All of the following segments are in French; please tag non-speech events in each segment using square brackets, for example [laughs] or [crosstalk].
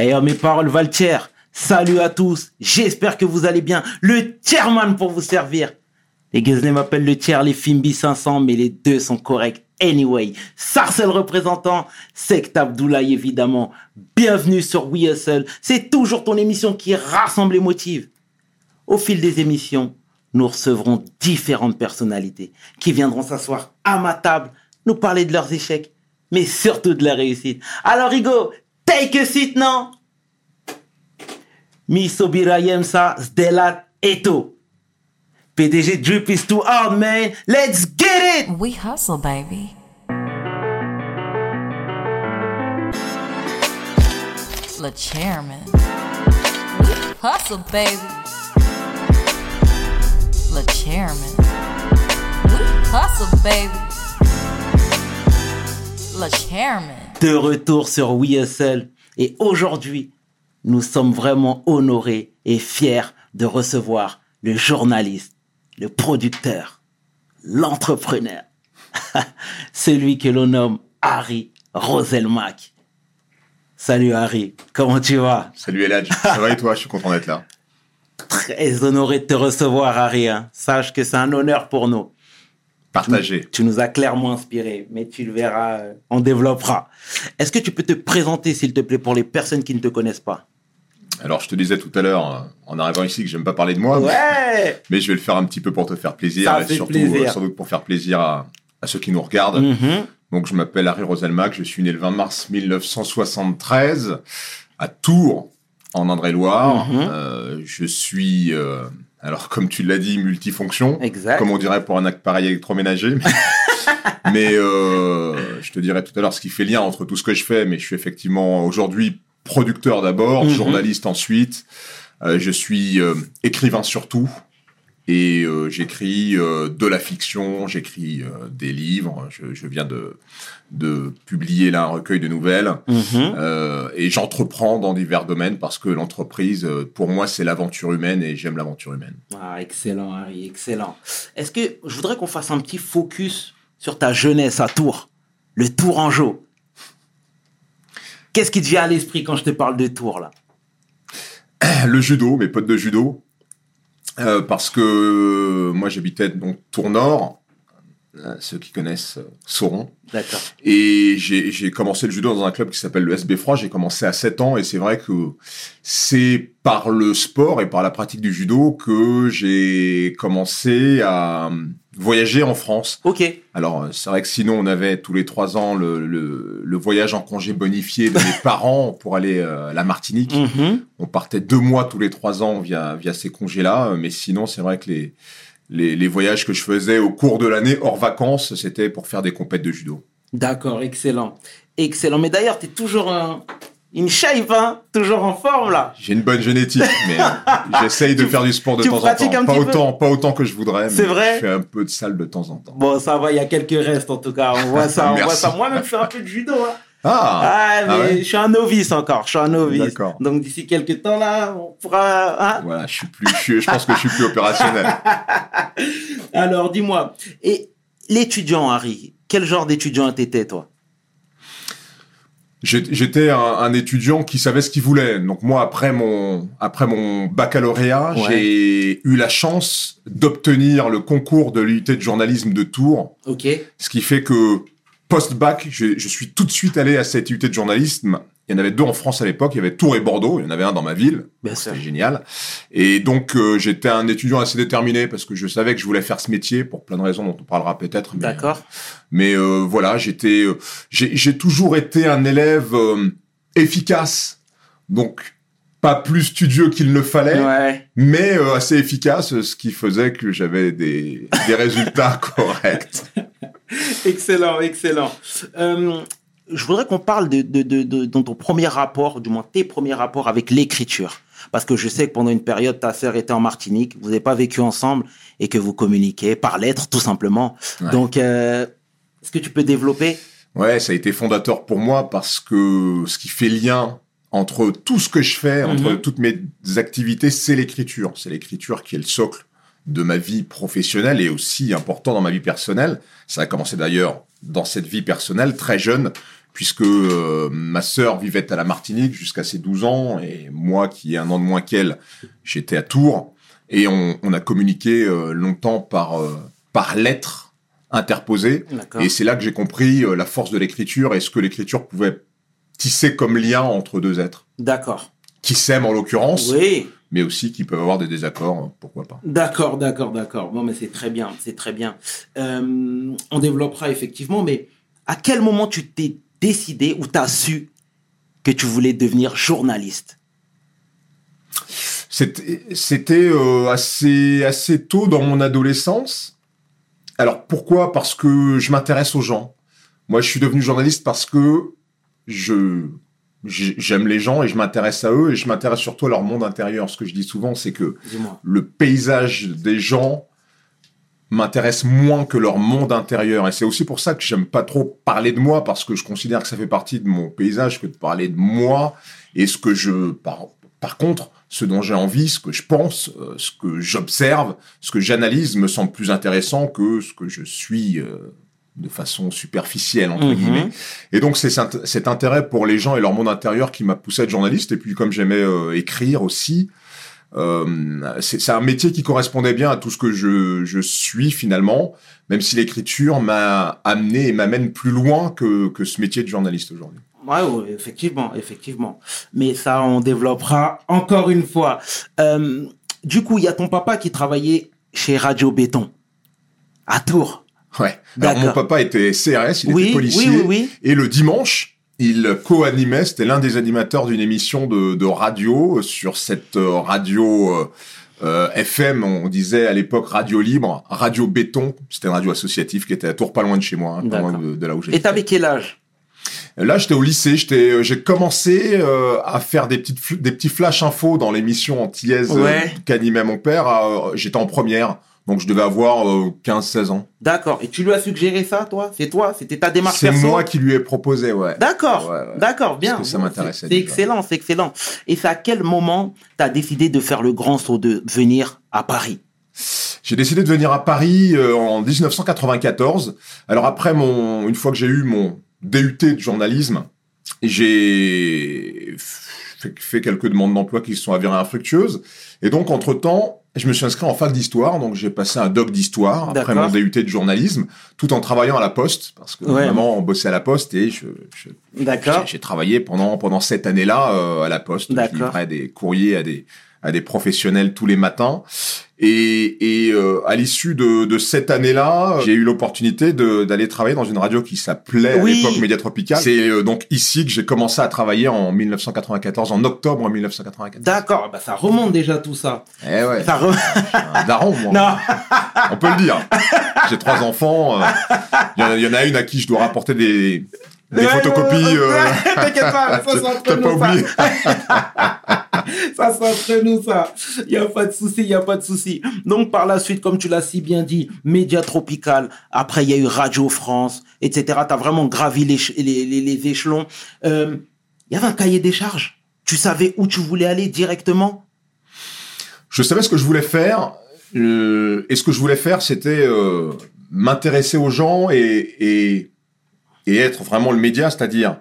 Hey, oh, mes paroles valent. Salut à tous. J'espère que vous allez bien. Le chairman pour vous servir. Les Guesley m'appellent le tiers, les Fimbi 500, mais les deux sont corrects. Anyway, Sarcel représentant, Sect Abdoulaye évidemment. Bienvenue sur We Hustle. C'est toujours ton émission qui rassemble les motifs. Au fil des émissions, nous recevrons différentes personnalités qui viendront s'asseoir à ma table, nous parler de leurs échecs, mais surtout de la réussite. Alors Hugo, take a seat non Misobira Yemsa Zdelat Eto. PDG Drip is too hard, man. Let's get it! We hustle, baby. The chairman. We hustle, baby. The chairman. We hustle, baby. Le chairman. De retour sur We Hustle. Et aujourd'hui, nous sommes vraiment honorés et fiers de recevoir le journaliste, le producteur, l'entrepreneur, [laughs] celui que l'on nomme Harry Roselmack. Salut Harry, comment tu vas? Salut Eladj, ça va et toi? Je suis content d'être là. Très honoré de te recevoir Harry. hein. Sache que c'est un honneur pour nous. Partagé. Tu nous as clairement inspiré, mais tu le verras, euh, on développera. Est-ce que tu peux te présenter, s'il te plaît, pour les personnes qui ne te connaissent pas? Alors, je te disais tout à l'heure, euh, en arrivant ici, que j'aime pas parler de moi, Ouais [laughs] mais je vais le faire un petit peu pour te faire plaisir, Ça et fait surtout, plaisir. euh, sans doute pour faire plaisir à, à ceux qui nous regardent. Mhm. Donc, je m'appelle Harry Roselmack, je suis né le 20 mars 1973 à Tours, en Indre-et-Loire. Mhm. Euh, je suis, euh, alors comme tu l'as dit, multifonction. Exact. comme on dirait pour un appareil électroménager. Mais, [laughs] mais, euh, je te dirai tout à l'heure ce qui fait lien entre tout ce que je fais, mais je suis effectivement aujourd'hui producteur d'abord, Mhm. journaliste ensuite. Euh, je suis euh, écrivain surtout. Et euh, j'écris euh, de la fiction, j'écris euh, des livres. Je, je viens de, de publier là un recueil de nouvelles. Mhm. Et j'entreprends dans divers domaines parce que l'entreprise, pour moi, c'est l'aventure humaine et j'aime l'aventure humaine. Ah, excellent, Harry, excellent. Est-ce que je voudrais qu'on fasse un petit focus sur ta jeunesse à Tours, le Tourangeau. Qu'est-ce qui te vient à l'esprit quand je te parle de Tours, là? Le judo, mes potes de judo, euh, parce que euh, moi j'habitais donc Tour Nord, euh, ceux qui connaissent sauront, D'accord. et j'ai commencé le judo dans un club qui s'appelle le SB Froid, j'ai commencé à 7 ans, et c'est vrai que c'est par le sport et par la pratique du judo que j'ai commencé à voyager en France. Ok. Alors, euh, c'est vrai que sinon, on avait tous les trois ans le, le, le voyage en congé bonifié de mes [laughs] parents pour aller euh, à la Martinique. Mhm. On partait deux mois tous les trois ans via, via ces congés-là. euh, Mais sinon, c'est vrai que les, les, les voyages que je faisais au cours de l'année, hors vacances, c'était pour faire des compètes de judo. D'accord, excellent. Excellent. Mais d'ailleurs, tu es toujours un... une shape, hein Toujours en forme, là. J'ai une bonne génétique, mais [laughs] j'essaye de Tu- faire du sport de temps en temps. un Pas petit peu autant, pas autant que je voudrais. mais C'est vrai Je fais un peu de salle de temps en temps. Bon, ça va, il y a quelques restes, en tout cas. On voit ça, on voit Merci. ça. Moi-même, je fais un peu de judo, hein. Ah, Ah, mais ah ouais je suis un novice encore. Je suis un novice. D'accord. Donc, d'ici quelques temps, là, on pourra... hein Voilà, je suis plus, je, pense que je suis plus opérationnel. [laughs] Alors, dis-moi, et l'étudiant, Harry, quel genre d'étudiant t'étais, toi J'étais un, un étudiant qui savait ce qu'il voulait. Donc moi, après mon après mon baccalauréat, Ouais. j'ai eu la chance d'obtenir le concours de l'unité de journalisme de Tours, Ok. ce qui fait que post-bac, je, je suis tout de suite allé à cette unité de journalisme. Il y en avait deux en France à l'époque. Il y avait Tours et Bordeaux. Il y en avait un dans ma ville. C'était génial. Et donc euh, j'étais un étudiant assez déterminé parce que je savais que je voulais faire ce métier pour plein de raisons dont on parlera peut-être. D'accord. mais euh, voilà, j'étais, euh, j'ai toujours été un élève efficace, donc pas plus studieux qu'il ne fallait, Ouais. mais assez efficace, ce qui faisait que j'avais des, des résultats [laughs] corrects. Excellent, excellent. Euh, je voudrais qu'on parle de, de, de, de- ton premier rapport, du moins tes premiers rapports avec l'écriture. Parce que je sais que pendant une période, ta sœur était en Martinique, vous n'avez pas vécu ensemble et que vous communiquez par lettres, tout simplement. Ouais. Donc, euh, est-ce que tu peux développer? Ouais, ça a été fondateur pour moi parce que ce qui fait lien entre tout ce que je fais, entre Mhm. toutes mes activités, c'est l'écriture. C'est l'écriture qui est le socle de ma vie professionnelle et aussi important dans ma vie personnelle. Ça a commencé d'ailleurs dans cette vie personnelle très jeune, puisque euh, ma sœur vivait à la Martinique jusqu'à ses 12 ans, et moi, qui ai un an de moins qu'elle, j'étais à Tours, et on, on a communiqué euh, longtemps par, euh, par lettres interposées, et c'est là que j'ai compris la force de l'écriture et ce que l'écriture pouvait tisser comme lien entre deux êtres, D'accord. qui s'aiment en l'occurrence, Oui. mais aussi qui peuvent avoir des désaccords, pourquoi pas. D'accord, d'accord, d'accord. Bon, mais c'est très bien, c'est très bien. On développera effectivement, mais à quel moment tu t'es décidé ou t'as su que tu voulais devenir journaliste C'était euh, assez assez tôt dans mon adolescence. Alors pourquoi? Parce que je m'intéresse aux gens. Moi, je suis devenu journaliste parce que je j'ai- j'aime les gens et je m'intéresse à eux et je m'intéresse surtout à leur monde intérieur. Ce que je dis souvent, c'est que le paysage des gens m'intéresse moins que leur monde intérieur. Et c'est aussi pour ça que j'aime pas trop parler de moi, parce que je considère que ça fait partie de mon paysage que de parler de moi et ce que je... Par, par contre, ce dont j'ai envie, ce que je pense, euh, ce que j'observe, ce que j'analyse me semble plus intéressant que ce que je suis euh, de façon superficielle, entre Mhm. guillemets. Et donc, c'est cet cet intérêt pour les gens et leur monde intérieur qui m'a poussé à être journaliste. Et puis, comme j'aimais euh, écrire aussi, euh, c'est un métier qui correspondait bien à tout ce que je, je suis finalement, même si l'écriture m'a amené et m'amène plus loin que, que ce métier de journaliste aujourd'hui. Ouais, ouais, effectivement, effectivement. Mais ça, on développera encore une fois. Euh, du coup, il y a ton papa qui travaillait chez Radio Béton, à Tours. Ouais. Alors, mon papa était CRS, il Oui, était policier. oui, oui, oui. Et le dimanche, il co-animait, c'était l'un des animateurs d'une émission de, de radio sur cette euh, radio euh, euh, FM, on disait à l'époque radio libre, radio béton. C'était une radio associative qui était à Tours, pas loin de chez moi, hein, pas loin de, de là où Et j'étais. t'avais quel âge? Là, j'étais au lycée, j'étais, euh, j'ai commencé euh, à faire des petites, des petits flash infos dans l'émission antillaise euh, Ouais. qu'animait mon père. euh, j'étais en première, donc je devais avoir euh, 15-16 ans. D'accord. Et tu lui as suggéré ça, toi? C'est toi? C'était ta démarche C'est moi qui lui ai proposé, ouais. D'accord, Ouais, ouais. d'accord, bien. Parce que ça m'intéressait C'est excellent, c'est excellent. Et c'est à quel moment tu as décidé de faire le grand saut de venir à Paris? J'ai décidé de venir à Paris euh, en 1994. Alors après mon, une fois que j'ai eu mon DUT de journalisme, j'ai fait, fait quelques demandes d'emploi qui se sont avérées infructueuses. Et donc entre temps, je me suis inscrit en fac d'histoire, donc j'ai passé un doc d'histoire après mon DUT de journalisme, tout en travaillant à la poste, parce que Ouais. vraiment on bossait à la poste et je, je- D'accord. j'ai travaillé pendant pendant cette année-là euh, à la poste. Je livrais des courriers à des à des professionnels tous les matins. Et, et euh, à l'issue de, de cette année-là, j'ai eu l'opportunité d'aller travailler dans une radio qui s'appelait Oui. à l'époque Média Tropical. C'est euh, donc ici que j'ai commencé à travailler en 1994, en octobre 1994. D'accord, bah ça remonte déjà tout ça. Eh ouais, Ça re- un daron, moi. Non, On peut le dire. J'ai trois enfants. euh, Il y, en a- il y en a une à qui je dois rapporter des, des Ouais, photocopies. euh, [laughs] T'inquiète pas, [laughs] ça c'est entre T'as pas oublié [laughs] ça c'est entre nous ça. Il y a pas de souci, il y a pas de souci. Donc par la suite, comme tu l'as si bien dit, Média Tropical. Après, il y a eu Radio France, etc. T'as vraiment gravi les, les, les, échelons. Euh, Il y avait un cahier des charges. Tu savais où tu voulais aller directement? Je savais ce que je voulais faire. euh, et ce que je voulais faire, c'était euh, m'intéresser aux gens et, et, et être vraiment le média, c'est-à-dire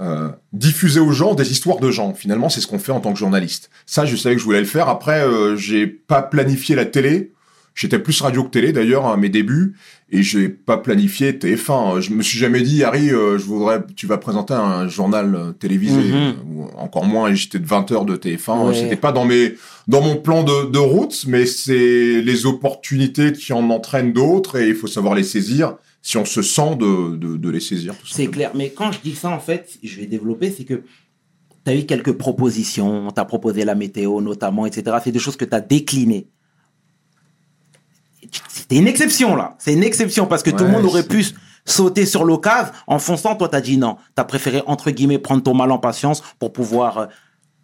euh, diffuser aux gens des histoires de gens. Finalement, c'est ce qu'on fait en tant que journaliste. Ça, je savais que je voulais le faire. Après, euh, j'ai pas planifié la télé. J'étais plus radio que télé d'ailleurs à mes débuts et j'ai pas planifié TF1. Je me suis jamais dit Harry, euh, je voudrais, tu vas présenter un journal euh, télévisé Mhm. ou encore moins. J'étais de 20 heures de TF1. Ouais. C'était pas dans mes dans mon plan de, de route, mais c'est les opportunités qui en entraînent d'autres et il faut savoir les saisir si on se sent de, de, de les saisir. C'est clair. Mais quand je dis ça, en fait, je vais développer, c'est que tu as eu quelques propositions, tu as proposé la météo notamment, etc. C'est des choses que tu as déclinées. C'était une exception, là. C'est une exception parce que tout le monde aurait pu sauter sur l'occasion. En fonçant, toi, tu as dit non. Tu as préféré, entre guillemets, prendre ton mal en patience pour pouvoir...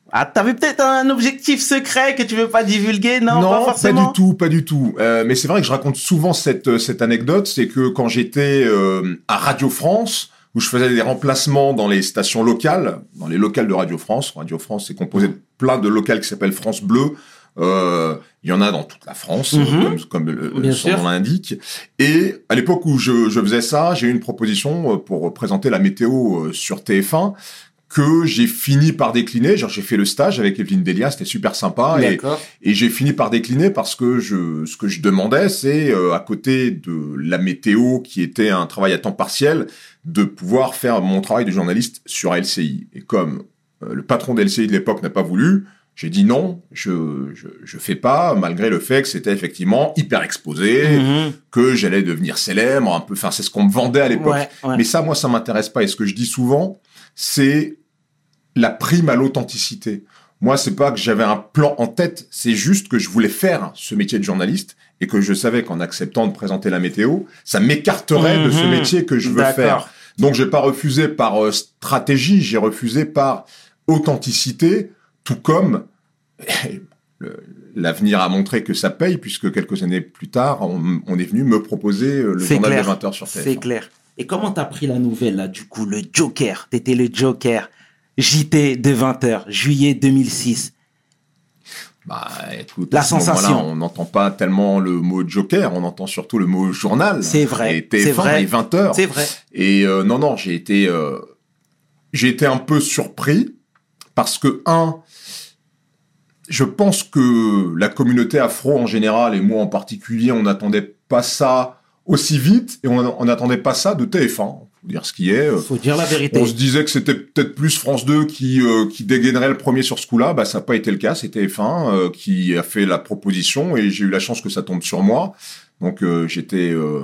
euh, Ah, t'avais peut-être un objectif secret que tu veux pas divulguer, non, pas forcément. du tout, pas du tout. Euh, mais c'est vrai que je raconte souvent cette, cette anecdote, c'est que quand j'étais euh, à Radio France, où je faisais des remplacements dans les stations locales, dans les locales de Radio France, Radio France est composé de plein de locales qui s'appellent France Bleu, Euh, il y en a dans toute la France, Mhm. comme, comme le- Bien son sûr. nom l'indique. Et à l'époque où je, je faisais ça, j'ai eu une proposition euh, pour présenter la météo euh, sur TF1 que j'ai fini par décliner. Genre, j'ai fait le stage avec Evelyne Delia, c'était super sympa. Et, et j'ai fini par décliner parce que je, ce que je demandais, c'est euh, à côté de la météo, qui était un travail à temps partiel, de pouvoir faire mon travail de journaliste sur LCI. Et comme euh, le patron de LCI de l'époque n'a pas voulu, j'ai dit non, je, je je fais pas, malgré le fait que c'était effectivement hyper exposé, Mhm. que j'allais devenir célèbre, un peu. Enfin, c'est ce qu'on me vendait à l'époque. Ouais, ouais. Mais ça, moi, ça m'intéresse pas. Et ce que je dis souvent, c'est la prime à l'authenticité. Moi, c'est pas que j'avais un plan en tête, c'est juste que je voulais faire ce métier de journaliste et que je savais qu'en acceptant de présenter la météo, ça m'écarterait de ce Mhm. métier que je veux faire. Donc, j'ai pas refusé par euh, stratégie, j'ai refusé par authenticité, tout comme [laughs] l'avenir a montré que ça paye, puisque quelques années plus tard, on, on est venu me proposer euh, le journal clair. de 20h sur TF1. C'est clair. Et comment t'as pris la nouvelle là du coup le Joker? T'étais le Joker. JT de 20h, juillet 2006. Bah, écoute, La sensation. on n'entend pas tellement le mot joker, on entend surtout le mot journal. C'est vrai, Et TF1 c'est vrai. et 20 heures. C'est vrai. Et euh, non, non, j'ai été, euh, j'ai été un peu surpris parce que un, je pense que la communauté afro en général et moi en particulier, on n'attendait pas ça aussi vite et on n'attendait pas ça de TF1. Faut dire ce qui est. euh, Faut dire la vérité. on se disait que c'était peut-être plus France 2 qui, euh, qui dégainerait le premier sur ce coup-là. Bah, ça n'a pas été le cas. C'était F1 euh, qui a fait la proposition et j'ai eu la chance que ça tombe sur moi. Donc euh, j'étais, euh,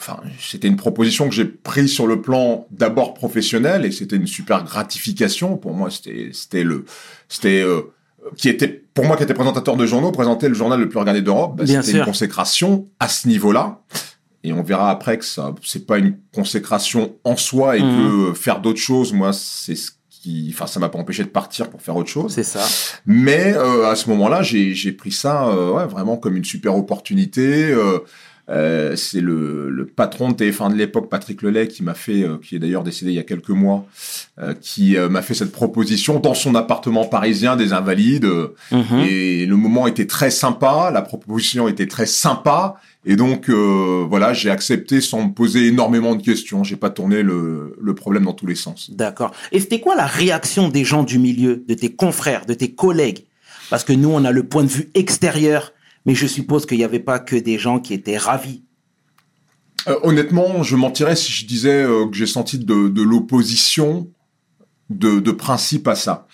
enfin, c'était une proposition que j'ai prise sur le plan d'abord professionnel et c'était une super gratification pour moi. C'était, c'était le, c'était euh, qui était pour moi qui était présentateur de journaux, présenter le journal le plus regardé d'Europe. Bah, c'était une consécration à ce niveau-là. Et on verra après que ça, c'est pas une consécration en soi et Mhm. que faire d'autres choses, moi, c'est ce qui, enfin, ça m'a pas empêché de partir pour faire autre chose. C'est ça. Mais euh, à ce moment-là, j'ai j'ai pris ça euh, ouais, vraiment comme une super opportunité. Euh, euh, c'est le, le patron de TF1 de l'époque, Patrick Lelay, qui m'a fait, euh, qui est d'ailleurs décédé il y a quelques mois, euh, qui euh, m'a fait cette proposition dans son appartement parisien des Invalides. euh, Mhm. et le moment était très sympa, la proposition était très sympa, et donc euh, voilà, j'ai accepté sans me poser énormément de questions. J'ai pas tourné le, le problème dans tous les sens. D'accord. Et c'était quoi la réaction des gens du milieu, de tes confrères, de tes collègues? Parce que nous, on a le point de vue extérieur, mais je suppose qu'il n'y avait pas que des gens qui étaient ravis. Euh, honnêtement, je mentirais si je disais euh, que j'ai senti de, de l'opposition de, de principe à ça.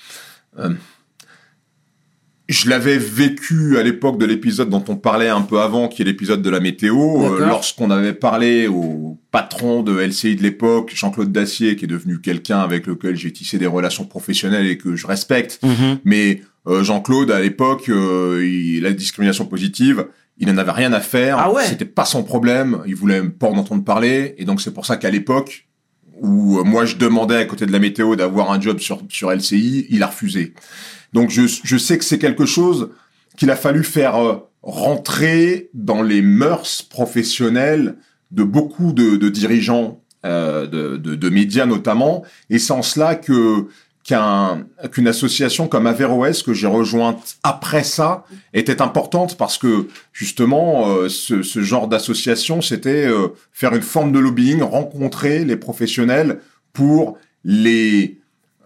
Je l'avais vécu à l'époque de l'épisode dont on parlait un peu avant, qui est l'épisode de la météo, euh, lorsqu'on avait parlé au patron de LCI de l'époque, Jean-Claude Dacier, qui est devenu quelqu'un avec lequel j'ai tissé des relations professionnelles et que je respecte. Mhm. Mais euh, Jean-Claude, à l'époque, euh, la discrimination positive, il n'en avait rien à faire. Ah ouais C'était pas son problème. Il voulait pas en entendre parler. Et donc, c'est pour ça qu'à l'époque, où euh, moi je demandais à côté de la météo d'avoir un job sur, sur LCI, il a refusé. Donc, je, je sais que c'est quelque chose qu'il a fallu faire euh, rentrer dans les mœurs professionnelles de beaucoup de, de dirigeants euh, de, de, de médias notamment. Et c'est en cela que qu'un qu'une association comme Averroès que j'ai rejointe après ça était importante parce que justement euh, ce, ce genre d'association c'était euh, faire une forme de lobbying rencontrer les professionnels pour les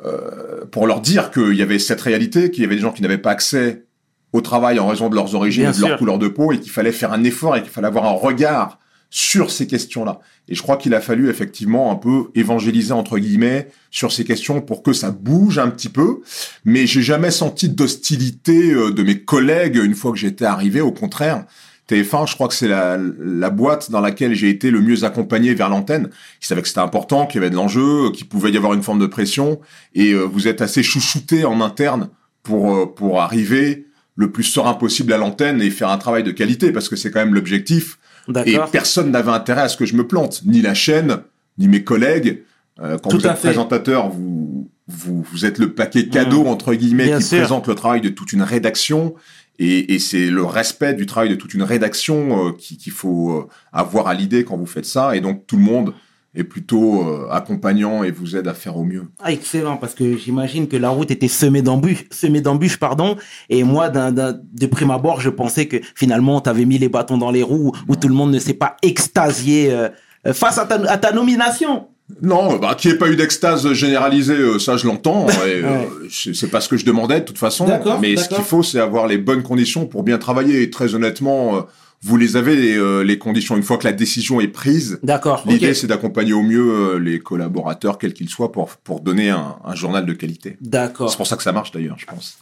euh, pour leur dire qu'il y avait cette réalité qu'il y avait des gens qui n'avaient pas accès au travail en raison de leurs origines Bien de leur couleur de peau et qu'il fallait faire un effort et qu'il fallait avoir un regard sur ces questions-là. Et je crois qu'il a fallu effectivement un peu évangéliser entre guillemets sur ces questions pour que ça bouge un petit peu. Mais j'ai jamais senti d'hostilité euh, de mes collègues une fois que j'étais arrivé. Au contraire, TF1, je crois que c'est la, boîte dans laquelle j'ai été le mieux accompagné vers l'antenne. Ils savaient que c'était important, qu'il y avait de l'enjeu, qu'il pouvait y avoir une forme de pression. Et euh, vous êtes assez chouchouté en interne pour euh, pour arriver le plus serein possible à l'antenne et faire un travail de qualité parce que c'est quand même l'objectif. Et personne n'avait intérêt à ce que je me plante, ni la chaîne, ni mes collègues. Euh, quand Tout vous êtes fait. présentateur, vous, vous, vous êtes le paquet cadeau, entre guillemets, Bien qui sûr. présente le travail de toute une rédaction. Et, et c'est le respect du travail de toute une rédaction euh, qui- qu'il faut euh, avoir à l'idée quand vous faites ça. Et donc tout le monde est plutôt euh, accompagnant et vous aide à faire au mieux. Ah, excellent, parce que j'imagine que la route était semée d'embûches, semée d'embûches, pardon. Et moi, d'un, d'un- de prime abord, je pensais que finalement, tu avais mis les bâtons dans les roues, où tout le monde ne s'est pas extasié euh, face à ta, à ta nomination. Non, bah, qu'il n'y ait pas eu d'extase généralisée, euh, ça je l'entends. [laughs] euh, Ouais. c'est c'est pas ce que je demandais de toute façon. Mais ce qu'il faut, c'est avoir les bonnes conditions pour bien travailler. Et très honnêtement, euh, vous les avez, les, euh, les conditions. Une fois que la décision est prise, D'accord. l'idée c'est d'accompagner au mieux euh, les collaborateurs, quels qu'ils soient, pour, pour donner un, un journal de qualité. D'accord. C'est pour ça que ça marche d'ailleurs, je pense.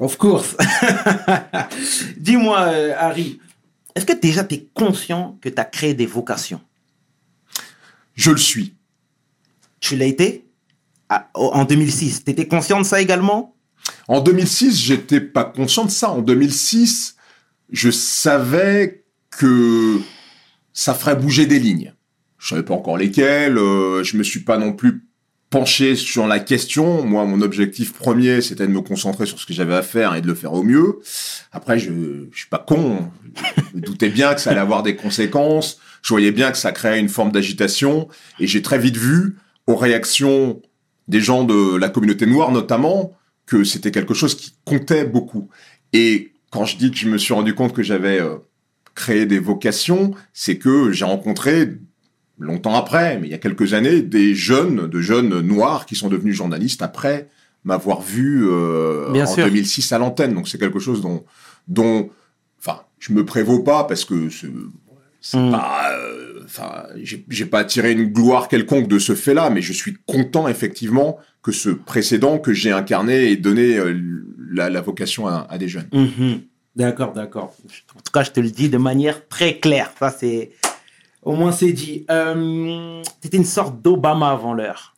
Of course. [laughs] Dis-moi, euh, Harry, est-ce que déjà tu es conscient que tu as créé des vocations? Je le suis. Tu l'as été? Ah, oh, en 2006. Tu étais conscient de ça également? En 2006, j'étais pas conscient de ça. En 2006, je savais que ça ferait bouger des lignes. Je savais pas encore lesquelles. euh, je me suis pas non plus penché sur la question. Moi, mon objectif premier, c'était de me concentrer sur ce que j'avais à faire et de le faire au mieux. Après, je, je suis pas con. Je me doutais bien que ça allait avoir des conséquences. Je voyais bien que ça créait une forme d'agitation. Et j'ai très vite vu, aux réactions des gens de la communauté noire notamment, que c'était quelque chose qui comptait beaucoup. Et quand je dis que je me suis rendu compte que j'avais euh, créé des vocations, c'est que j'ai rencontré longtemps après, mais il y a quelques années, des jeunes, de jeunes noirs qui sont devenus journalistes après m'avoir vu euh, Bien en sûr. 2006 à l'antenne. Donc c'est quelque chose dont, dont, enfin, je me prévaux pas parce que c'est c'est Mm. pas, euh, enfin, j'ai j'ai pas attiré une gloire quelconque de ce fait-là, mais je suis content effectivement que ce précédent que j'ai incarné ait donné euh, la, la vocation à, à des jeunes. Mhm. D'accord, d'accord. En tout cas, je te le dis de manière très claire. Ça, c'est. Au moins, c'est dit. Euh, T'étais une sorte d'Obama avant l'heure.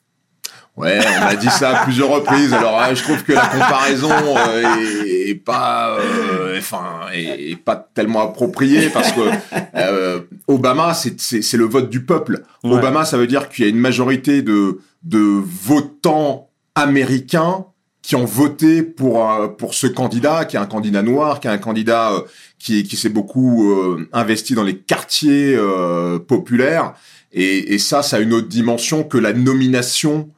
Ouais, on a dit ça à plusieurs reprises. Alors, hein, je trouve que la comparaison euh, est, est pas, euh, enfin, est, est pas tellement appropriée parce que euh, Obama, c'est le vote du peuple. Ouais. Obama, ça veut dire qu'il y a une majorité de de votants américains qui ont voté pour euh, pour ce candidat, qui est un candidat noir, qui est un candidat euh, qui qui s'est beaucoup euh, investi dans les quartiers euh, populaires. Et, et ça, ça a une autre dimension que la nomination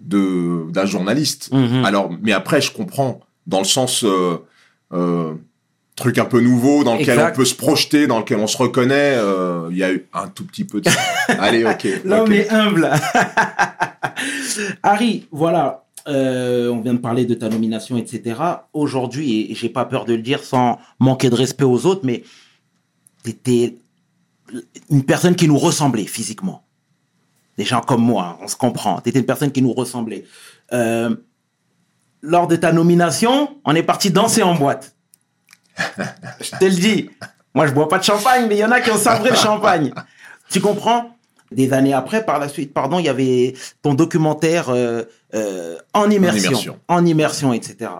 de d'un journaliste. Mhm. Alors, mais après, je comprends dans le sens euh, euh, truc un peu nouveau dans lequel Exact. on peut se projeter, dans lequel on se reconnaît. euh, Il y a eu un tout petit peu de. [laughs] Allez, ok. L'homme est humble. Harry, voilà. on vient de parler de ta nomination, etc. Aujourd'hui, et j'ai pas peur de le dire sans manquer de respect aux autres, mais t'étais une personne qui nous ressemblait physiquement. Des gens comme moi, on se comprend. T'étais une personne qui nous ressemblait. Euh, lors de ta nomination, on est parti danser en boîte. [laughs] je te le dis. Moi, je bois pas de champagne, mais il y en a qui ont sabré le champagne. Tu comprends? Des années après, par la suite, pardon, il y avait ton documentaire euh, euh, en immersion, immersion. en immersion, etc.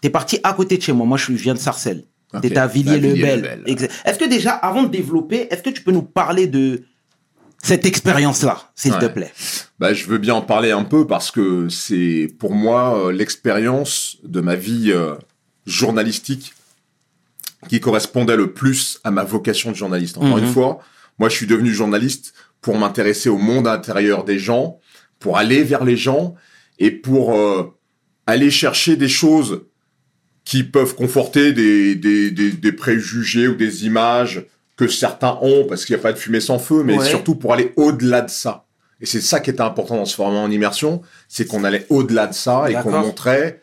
T'es parti à côté de chez moi. Moi, je viens de Sarcelles. Ok. T'es à Villiers-le-Bel. Est-ce que déjà, avant de développer, est-ce que tu peux nous parler de cette expérience-là, s'il te plaît Bah, je veux bien en parler un peu parce que c'est pour moi euh, l'expérience de ma vie euh, journalistique qui correspondait le plus à ma vocation de journaliste. Encore Mhm. une fois, moi je suis devenu journaliste pour m'intéresser au monde intérieur des gens, pour aller vers les gens et pour euh, aller chercher des choses qui peuvent conforter des, des, des, des préjugés ou des images que certains ont parce qu'il n'y a pas de fumée sans feu, mais Ouais. surtout pour aller au-delà de ça. Et c'est ça qui était important dans ce format en immersion, c'est qu'on allait au-delà de ça et qu'on montrait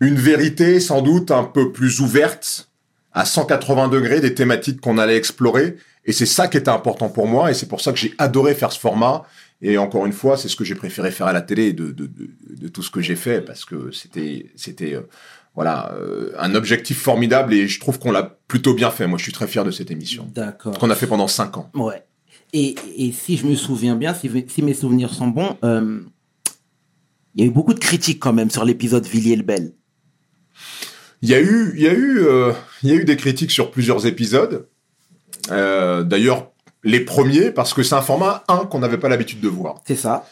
une vérité sans doute un peu plus ouverte à 180 degrés des thématiques qu'on allait explorer. Et c'est ça qui était important pour moi et c'est pour ça que j'ai adoré faire ce format. Et encore une fois, c'est ce que j'ai préféré faire à la télé de, de, de, de tout ce que j'ai fait parce que c'était, c'était, euh, voilà, euh, un objectif formidable et je trouve qu'on l'a plutôt bien fait. Moi, je suis très fier de cette émission D'accord. qu'on a fait pendant cinq ans. Ouais. Et, et si je me souviens bien, si, si mes souvenirs sont bons, euh, il y a eu beaucoup de critiques quand même sur l'épisode Villiers-le-Bel. Il y a eu, il y a eu, euh, il y a eu des critiques sur plusieurs épisodes. D'ailleurs, les premiers parce que c'est un format un qu'on n'avait pas l'habitude de voir. C'est ça.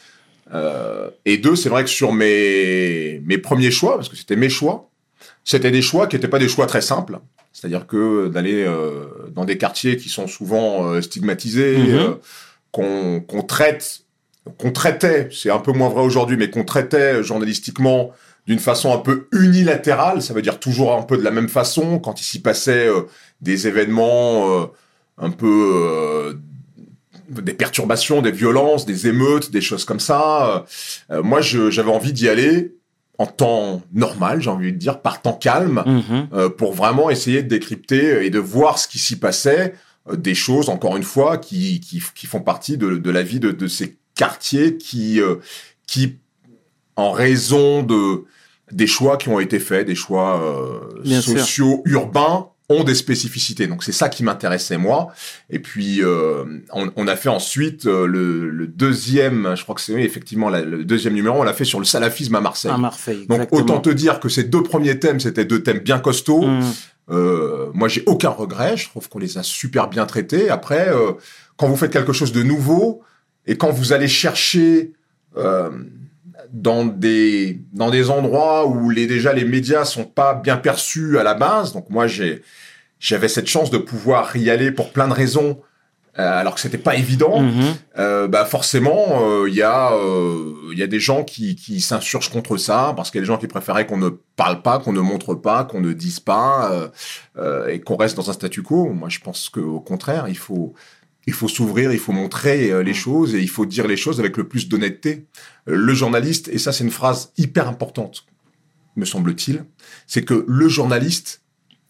Euh, et deux, c'est vrai que sur mes mes premiers choix, parce que c'était mes choix, c'était des choix qui n'étaient pas des choix très simples. C'est-à-dire que d'aller euh, dans des quartiers qui sont souvent euh, stigmatisés, Mhm. euh, qu'on traite, qu'on traitait, c'est un peu moins vrai aujourd'hui, mais qu'on traitait journalistiquement d'une façon un peu unilatérale, ça veut dire toujours un peu de la même façon, quand il s'y passait euh, des événements euh, un peu euh, des perturbations, des violences, des émeutes, des choses comme ça. Euh, moi, j'avais envie d'y aller en temps normal, j'ai envie de dire, par temps calme, Mhm. euh, pour vraiment essayer de décrypter et de voir ce qui s'y passait, euh, des choses, encore une fois, qui, qui, qui font partie de, de la vie de, de ces quartiers qui, euh, qui, en raison de des choix qui ont été faits, des choix euh, sûr. sociaux, urbains, ont des spécificités. Donc c'est ça qui m'intéressait moi. Et puis euh, on, on a fait ensuite euh, le, le deuxième, je crois que c'est oui, effectivement la- le deuxième numéro, on l'a fait sur le salafisme à Marseille. À Marseille, Donc autant te dire que ces deux premiers thèmes, c'était deux thèmes bien costauds. Mhm. Euh, moi, j'ai aucun regret. Je trouve qu'on les a super bien traités. Après, euh, quand vous faites quelque chose de nouveau et quand vous allez chercher euh, dans des dans des endroits où les déjà les médias sont pas bien perçus à la base. Donc moi, j'ai j'avais cette chance de pouvoir y aller pour plein de raisons. euh, alors que c'était pas évident, Mhm. euh, bah forcément, euh, il y a euh, il y a des gens qui, qui s'insurgent contre ça parce qu'il y a des gens qui préféraient qu'on ne parle pas, qu'on ne montre pas, qu'on ne dise pas euh, euh, et qu'on reste dans un statu quo. Moi, je pense qu'au contraire, il faut il faut s'ouvrir, il faut montrer euh, les choses et il faut dire les choses avec le plus d'honnêteté. Euh, le journaliste, et ça c'est une phrase hyper importante, me semble-t-il, c'est que le journaliste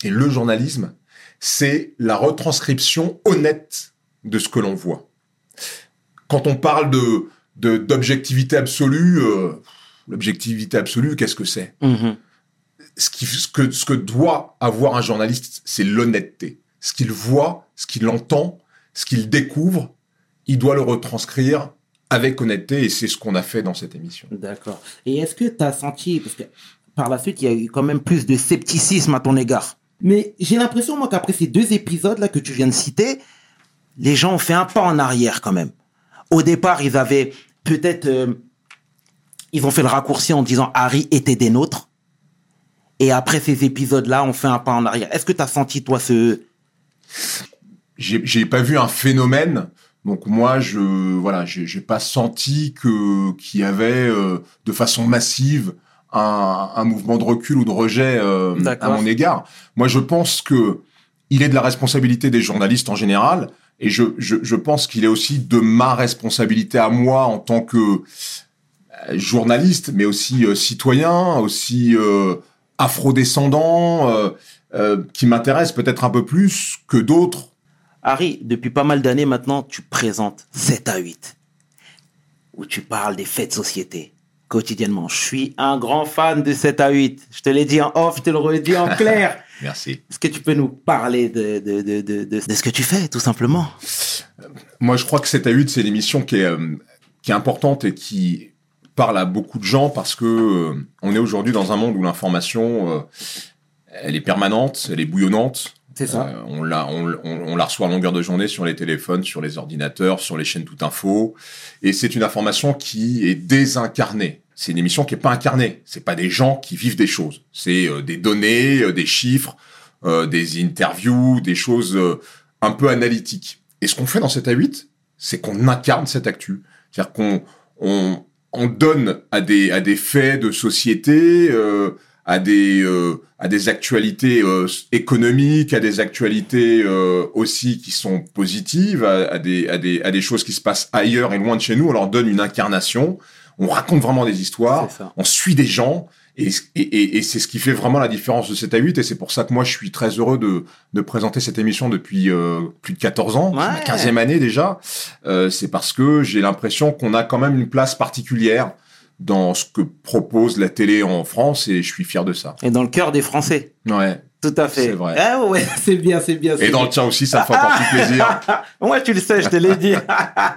et le journalisme, c'est la retranscription honnête de ce que l'on voit quand on parle de d'objectivité absolue, euh, l'objectivité absolue, qu'est-ce que c'est? Mhm. ce, qui, ce, que, ce que doit avoir un journaliste, c'est l'honnêteté. Ce qu'il voit, ce qu'il entend, ce qu'il découvre, il doit le retranscrire avec honnêteté et c'est ce qu'on a fait dans cette émission. D'accord. Et est-ce que tu as senti, parce que par la suite, il y a eu quand même plus de scepticisme à ton égard. Mais j'ai l'impression, moi, qu'après ces deux épisodes-là que tu viens de citer, les gens ont fait un pas en arrière quand même. Au départ, ils avaient peut-être... euh, ils ont fait le raccourci en disant Harry était des nôtres. Et après ces épisodes-là, on fait un pas en arrière. Est-ce que tu as senti, toi, ce... J'ai j'ai pas vu un phénomène, donc moi je voilà, j'ai j'ai pas senti que qu'il y avait euh, de façon massive un, un mouvement de recul ou de rejet euh, à mon égard. Moi je pense que il est de la responsabilité des journalistes en général, et je, je, je pense qu'il est aussi de ma responsabilité à moi en tant que euh, journaliste, mais aussi euh, citoyen, aussi euh, afrodescendant, euh, euh, qui m'intéresse peut-être un peu plus que d'autres. Harry, depuis pas mal d'années maintenant, tu présentes 7 à 8, où tu parles des faits de société quotidiennement. Je suis un grand fan de 7 à 8. Je te l'ai dit en off, je te le redis en [laughs] clair. Merci. Est-ce que tu peux nous parler de, de, de, de, de, de ce que tu fais, tout simplement? Moi, je crois que 7 à 8, c'est l'émission qui est, euh, qui est importante et qui parle à beaucoup de gens parce que euh, on est aujourd'hui dans un monde où l'information, euh, elle est permanente, elle est bouillonnante. Euh, on, la, on, on- la reçoit à longueur de journée sur les téléphones, sur les ordinateurs, sur les chaînes Tout Info. Et c'est une information qui est désincarnée. C'est une émission qui est pas incarnée. C'est pas des gens qui vivent des choses. C'est euh, des données, euh, des chiffres, des interviews, des choses un peu analytiques. Et ce qu'on fait dans 7 à 8, c'est qu'on incarne cette actu. C'est-à-dire qu'on on, on donne à des, à des faits de société, euh, à des, euh, à des actualités euh, économiques, à des actualités euh, aussi qui sont positives, à, à des, à, des, à des choses qui se passent ailleurs et loin de chez nous. On leur donne une incarnation. On raconte vraiment des histoires. On suit des gens. Et, et, et, et c'est ce qui fait vraiment la différence de 7 à 8. Et c'est pour ça que moi, je suis très heureux de, de présenter cette émission depuis euh, plus de 14 ans. C'est ma Ouais. 15e année déjà. Euh, c'est parce que j'ai l'impression qu'on a quand même une place particulière dans ce que propose la télé en France et je suis fier de ça. Et dans le cœur des Français. Ouais. Tout à fait. C'est vrai. Ah ouais, [laughs] c'est bien, c'est bien. Et dans bien. le tien aussi, ça me fait encore plus plaisir. [laughs] Moi, tu le sais, je te l'ai dit.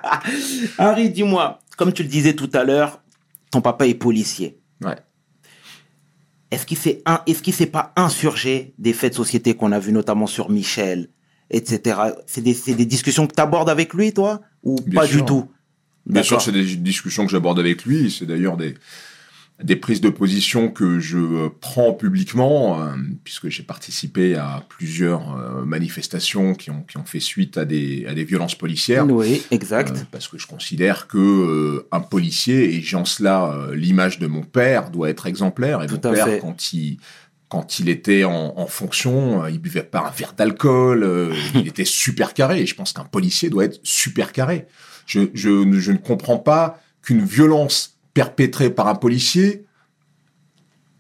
[laughs] Harry, dis-moi, comme tu le disais tout à l'heure, ton papa est policier. Ouais. Est-ce qu'il s'est un, est-ce qu'il s'est pas insurgé des faits de société qu'on a vu notamment sur Michel, etc. C'est des, c'est des discussions que tu abordes avec lui, toi, ou Bien pas sûr. du tout? Bien sûr, c'est des discussions que j'aborde avec lui. C'est d'ailleurs des des prises de position que je euh, prends publiquement, euh, puisque j'ai participé à plusieurs euh, manifestations qui ont, qui ont fait suite à des, à des violences policières. Oui, exact. Euh, parce que je considère que un policier, et j'ai en cela l'image de mon père, doit être exemplaire. Et Tout mon père, fait. quand il quand il était en, en fonction, il buvait pas un verre d'alcool, il était super carré. Et je pense qu'un policier doit être super carré. Je, je, ne- je ne comprends pas qu'une violence perpétrée par un policier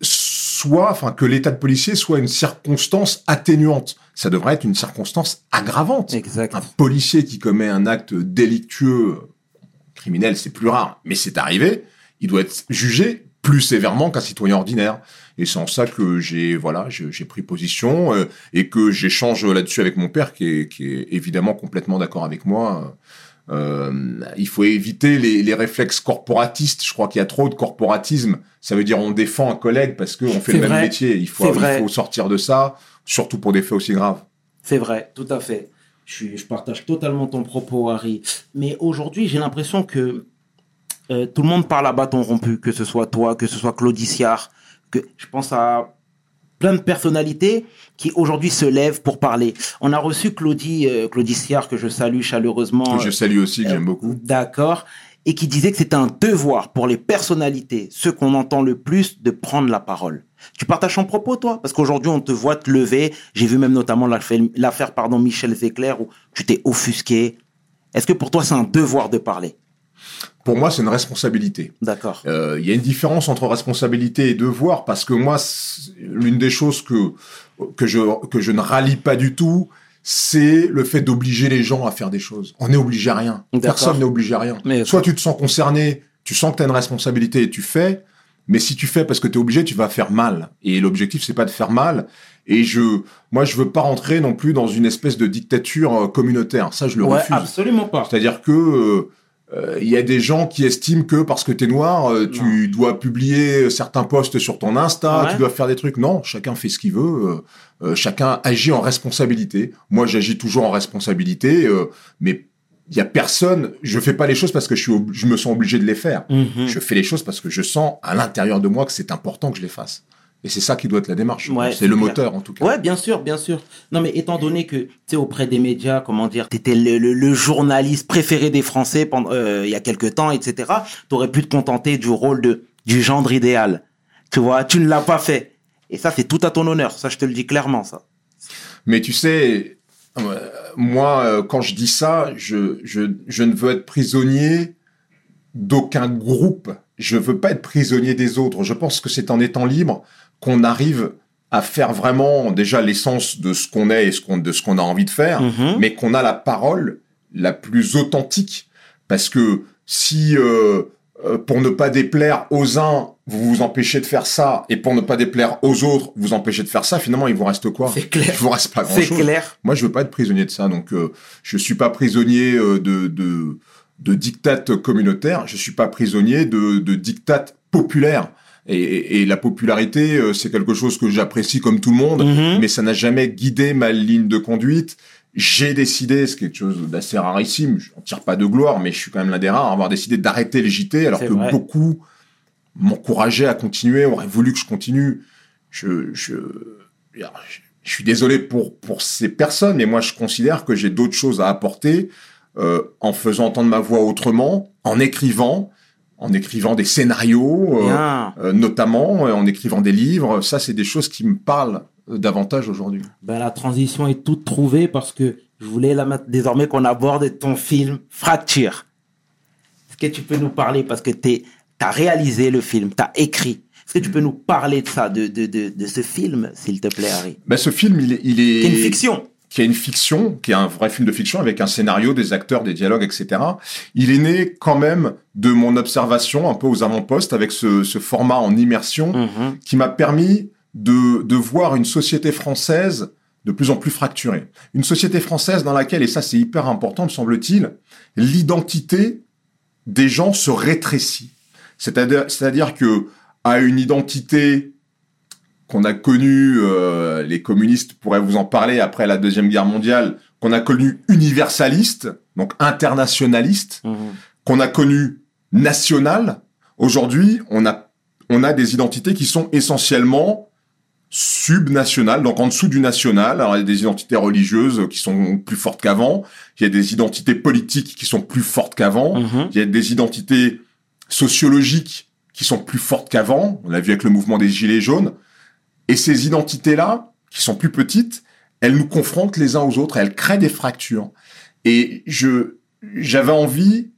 soit, enfin, que l'état de policier soit une circonstance atténuante. Ça devrait être une circonstance aggravante. Exact. Un policier qui commet un acte délictueux, criminel, c'est plus rare, mais c'est arrivé, il doit être jugé plus sévèrement qu'un citoyen ordinaire. Et c'est en ça que j'ai voilà, j'ai pris position euh, et que j'échange là-dessus avec mon père, qui est, qui est évidemment complètement d'accord avec moi. Euh, il faut éviter les, les réflexes corporatistes. Je crois qu'il y a trop de corporatisme. Ça veut dire on défend un collègue parce qu'on fait le même métier. Il faut, il sortir de ça, surtout pour des faits aussi graves. C'est vrai, tout à fait. Je, suis- je partage totalement ton propos, Harry. Mais aujourd'hui, j'ai l'impression que euh, tout le monde parle à bâton rompu, que ce soit toi, que ce soit Claudiciard, que je pense à plein de personnalités qui aujourd'hui se lèvent pour parler. On a reçu Claudie, euh, Claudiciard, que je salue chaleureusement. Que je salue aussi, que j'aime beaucoup. D'accord. Et qui disait que c'était un devoir pour les personnalités, ceux qu'on entend le plus, de prendre la parole. Tu partages son propos, toi? Parce qu'aujourd'hui, on te voit te lever. J'ai vu même notamment l'affaire, pardon, Michel Zecler, où tu t'es offusqué. Est-ce que pour toi, c'est un devoir de parler? Pour moi, c'est une responsabilité. D'accord. Euh, Il y a une différence entre responsabilité et devoir parce que moi, l'une des choses que que je que je ne rallie pas du tout, c'est le fait d'obliger les gens à faire des choses. On n'est obligé à rien. Personne n'est obligé à rien. Mais- Soit tu te sens concerné, tu sens que tu as une responsabilité et tu fais, mais si tu fais parce que tu es obligé, tu vas faire mal. Et l'objectif, c'est pas de faire mal. Et je, moi, je veux pas rentrer non plus dans une espèce de dictature euh, communautaire. Ça, je le Ouais, refuse. absolument pas. C'est-à-dire que euh, euh, il y a des gens qui estiment que parce que t'es noir, euh, tu dois publier certains posts sur ton Insta, Ouais. tu dois faire des trucs. Non, chacun fait ce qu'il veut. euh, euh, chacun agit en responsabilité. Moi, j'agis toujours en responsabilité, euh, mais il y a personne. Je fais pas les choses parce que je suis, je me sens obligé de les faire. Mhm. Je fais les choses parce que je sens à l'intérieur de moi que c'est important que je les fasse. Et c'est ça qui doit être la démarche. Ouais, c'est c'est le clair. moteur en tout cas. Ouais, bien sûr, bien sûr. Non, mais étant donné que, tu sais, auprès des médias, comment dire, t'étais le, le, le journaliste préféré des Français pendant, euh, il y a quelques temps, etc., t'aurais pu te contenter du rôle de, du gendre idéal. Tu vois, tu ne l'as pas fait. Et ça, c'est tout à ton honneur. Ça, je te le dis clairement, ça. Mais tu sais, euh, moi, euh, quand je dis ça, je, je, je ne veux être prisonnier d'aucun groupe. Je veux pas être prisonnier des autres. Je pense que c'est en étant libre qu'on arrive à faire vraiment déjà l'essence de ce qu'on est et ce qu'on, de ce qu'on a envie de faire, Mhm. mais qu'on a la parole la plus authentique. Parce que si, euh, euh, pour ne pas déplaire aux uns, vous vous empêchez de faire ça, et pour ne pas déplaire aux autres, vous empêchez de faire ça, finalement, il vous reste quoi? C'est clair. [laughs] Il vous reste pas C'est grand-chose. clair. Moi, je veux pas être prisonnier de ça. Donc, euh, je suis pas prisonnier euh, de, de, de dictats communautaires. Je suis pas prisonnier de, de dictats populaires. Et, et- et la popularité, euh, c'est quelque chose que j'apprécie comme tout le monde, Mhm. mais ça n'a jamais guidé ma ligne de conduite. J'ai décidé, c'est quelque chose d'assez rarissime, je n'en tire pas de gloire, mais je suis quand même l'un des rares à avoir décidé d'arrêter les JT, alors que vrai. beaucoup m'encourageaient à continuer, auraient voulu que je continue. Je, je, je suis désolé pour, pour ces personnes, mais moi je considère que j'ai d'autres choses à apporter euh, en faisant entendre ma voix autrement, en écrivant, en écrivant des scénarios, euh, euh, notamment euh, en écrivant des livres. Ça, c'est des choses qui me parlent davantage aujourd'hui. Ben, la transition est toute trouvée parce que je voulais la mettre désormais qu'on aborde ton film Fracture. Est-ce que tu peux nous parler parce que tu as réalisé le film, tu as écrit. Est-ce que tu peux nous parler de ça, de, de, de, de ce film, s'il te plaît, Harry? Ben, ce film, il est, il est C'est une fiction. Qui est une fiction, qui est un vrai film de fiction avec un scénario, des acteurs, des dialogues, etc. Il est né quand même de mon observation un peu aux avant-postes avec ce, ce format en immersion Mhm. qui m'a permis de, de voir une société française de plus en plus fracturée. Une société française dans laquelle, et ça c'est hyper important me semble-t-il, l'identité des gens se rétrécit. C'est-à-dire, c'est-à-dire que à une identité qu'on a connue, euh, les communistes pourraient vous en parler après la Deuxième Guerre mondiale, qu'on a connue universaliste, donc internationaliste, Mhm. qu'on a connu national. Aujourd'hui, on a, on a des identités qui sont essentiellement subnationales, donc en dessous du national. Alors, il y a des identités religieuses qui sont plus fortes qu'avant. Il y a des identités politiques qui sont plus fortes qu'avant. Mhm. Il y a des identités sociologiques qui sont plus fortes qu'avant. On l'a vu avec le mouvement des Gilets jaunes. Et ces identités-là, qui sont plus petites, elles nous confrontent les uns aux autres, elles créent des fractures. Et je, j'avais envie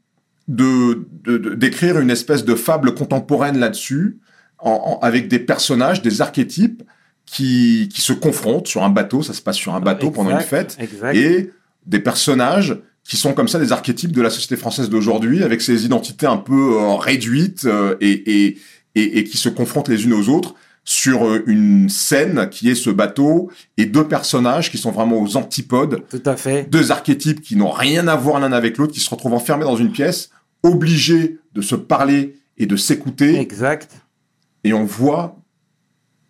de, d'écrire une espèce de fable contemporaine là-dessus, en, en- avec des personnages, des archétypes qui, qui se confrontent sur un bateau, ça se passe sur un bateau pendant une fête, Exact. et des personnages qui sont comme ça des archétypes de la société française d'aujourd'hui, avec ces identités un peu euh, réduites euh, et, et, et, et qui se confrontent les unes aux autres sur euh, une scène qui est ce bateau et deux personnages qui sont vraiment aux antipodes, Tout à fait. deux archétypes qui n'ont rien à voir l'un avec l'autre, qui se retrouvent enfermés dans une pièce, obligés de se parler et de s'écouter, Exact. et on voit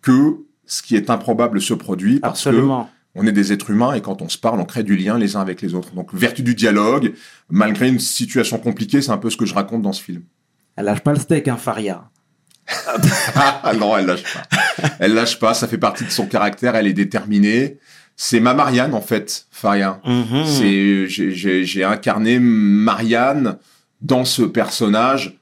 que ce qui est improbable se produit parce que Absolument. on est des êtres humains et quand on se parle, on crée du lien les uns avec les autres. Donc, vertu du dialogue, malgré une situation compliquée, c'est un peu ce que je raconte dans ce film. Elle lâche pas le steak, hein, Faria. Ah non, elle lâche pas. Elle lâche pas, ça fait partie de son caractère, elle est déterminée. C'est ma Marianne, en fait, Faria. Mhm. C'est, j'ai- incarné Marianne dans ce personnage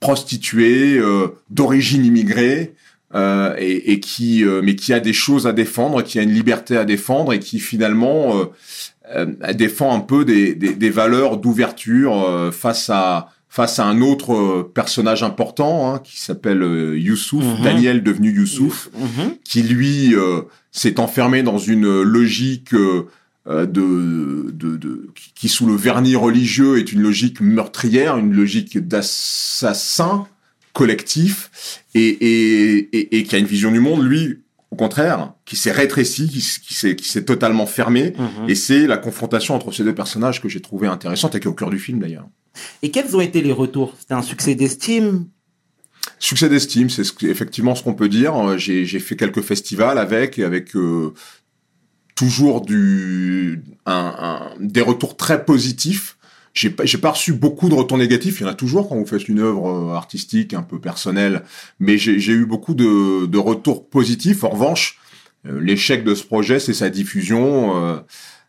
prostituée, euh, d'origine immigrée, euh, et, et qui, euh, mais qui a des choses à défendre, qui a une liberté à défendre, et qui finalement défend un peu des, des, des valeurs d'ouverture face à face à un autre euh, personnage important hein, qui s'appelle euh, Youssouf, Mhm. Daniel devenu Youssouf Mhm. qui lui euh, s'est enfermé dans une logique euh, euh, de, de, de qui- sous le vernis religieux est une logique meurtrière, une logique d'assassin collectif et, et, et, et qui a une vision du monde lui au contraire qui s'est rétréci, s'est qui s'est totalement fermé Mhm. et c'est la confrontation entre ces deux personnages que j'ai trouvé intéressante et qui est au cœur du film d'ailleurs. Et quels ont été les retours? C'était un succès d'estime? Succès d'estime, c'est effectivement ce qu'on peut dire. Euh, J'ai fait quelques festivals avec, avec euh, toujours du, des retours très positifs. J'ai pas, pas reçu beaucoup de retours négatifs. Il y en a toujours quand vous faites une œuvre euh, artistique un peu personnelle, mais j'ai eu beaucoup de, retours positifs. En revanche, l'échec de ce projet, c'est sa diffusion.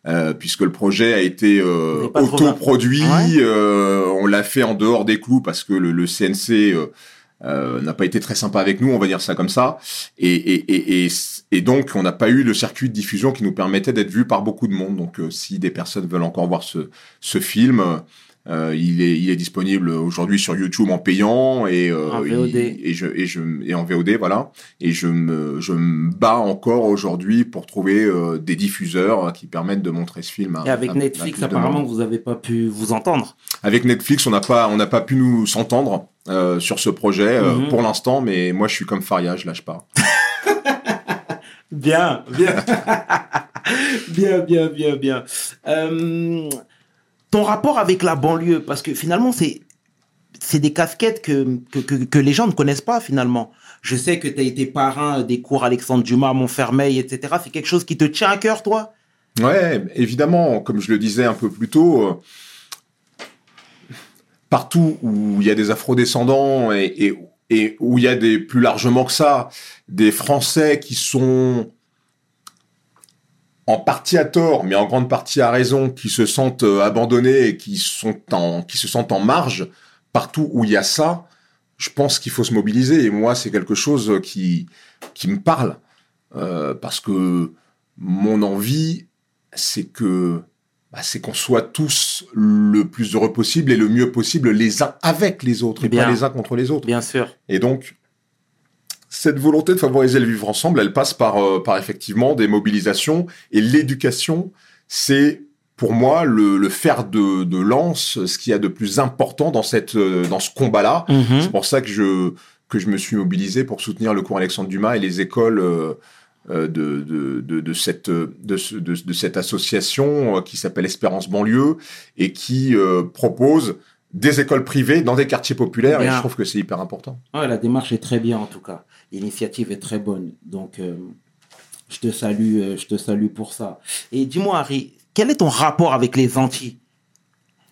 Euh, puisque le projet a été euh, autoproduit, Ouais. euh, on l'a fait en dehors des clous parce que le, le CNC euh, euh, n'a pas été très sympa avec nous, on va dire ça comme ça. Et, et, et, et, donc, on n'a pas eu le circuit de diffusion qui nous permettait d'être vu par beaucoup de monde. Donc, si des personnes veulent encore voir ce, ce film, euh, il, est, il est disponible aujourd'hui sur YouTube en payant et, euh, En VOD. et, je, et, je, et en VOD, voilà. Et je me, je me bats encore aujourd'hui pour trouver euh, des diffuseurs qui permettent de montrer ce film. à- Et avec à- Netflix, apparemment, vous n'avez pas pu vous entendre. Avec Netflix, on n'a pas, on n'a pas pu nous s'entendre sur ce projet Mhm. pour l'instant, mais moi, je suis comme Faria, je lâche pas. [laughs] [laughs] Bien, bien. bien, bien, bien, bien. Ton rapport avec la banlieue, parce que finalement, c'est c'est des casquettes que, que, que, que les gens ne connaissent pas finalement. Je sais que tu as été parrain des cours Alexandre Dumas, Montfermeil, etc. C'est quelque chose qui te tient à cœur, toi? Ouais, évidemment, comme je le disais un peu plus tôt, euh, partout où il y a des afrodescendants et, et, et où il y a des plus largement que ça, des Français qui sont en partie à tort, mais en grande partie à raison, qui se sentent euh, abandonnés et qui sont en, qui se sentent en marge, partout où il y a ça, je pense qu'il faut se mobiliser. Et moi, c'est quelque chose qui, qui me parle. Euh, parce que mon envie, c'est que bah, c'est qu'on soit tous le plus heureux possible et le mieux possible les uns avec les autres et Bien. pas les uns contre les autres. Bien sûr. Et donc, cette volonté de favoriser le vivre ensemble, elle passe par, euh, par effectivement des mobilisations et l'éducation, c'est pour moi le, le fer de, de lance, ce qu'il y a de plus important dans, cette, euh, dans ce combat-là. Mhm. C'est pour ça que je, que je me suis mobilisé pour soutenir le cours Alexandre Dumas et les écoles euh, de, de, de, de cette, de, ce- de, de cette association qui s'appelle Espérance Banlieue et qui propose des écoles privées dans des quartiers populaires et je trouve que c'est hyper important. Ouais, la démarche est très bien en tout cas. L'initiative est très bonne. Donc, euh, je te salue, euh, je te salue pour ça. Et dis-moi, Harry, quel est ton rapport avec les Antilles?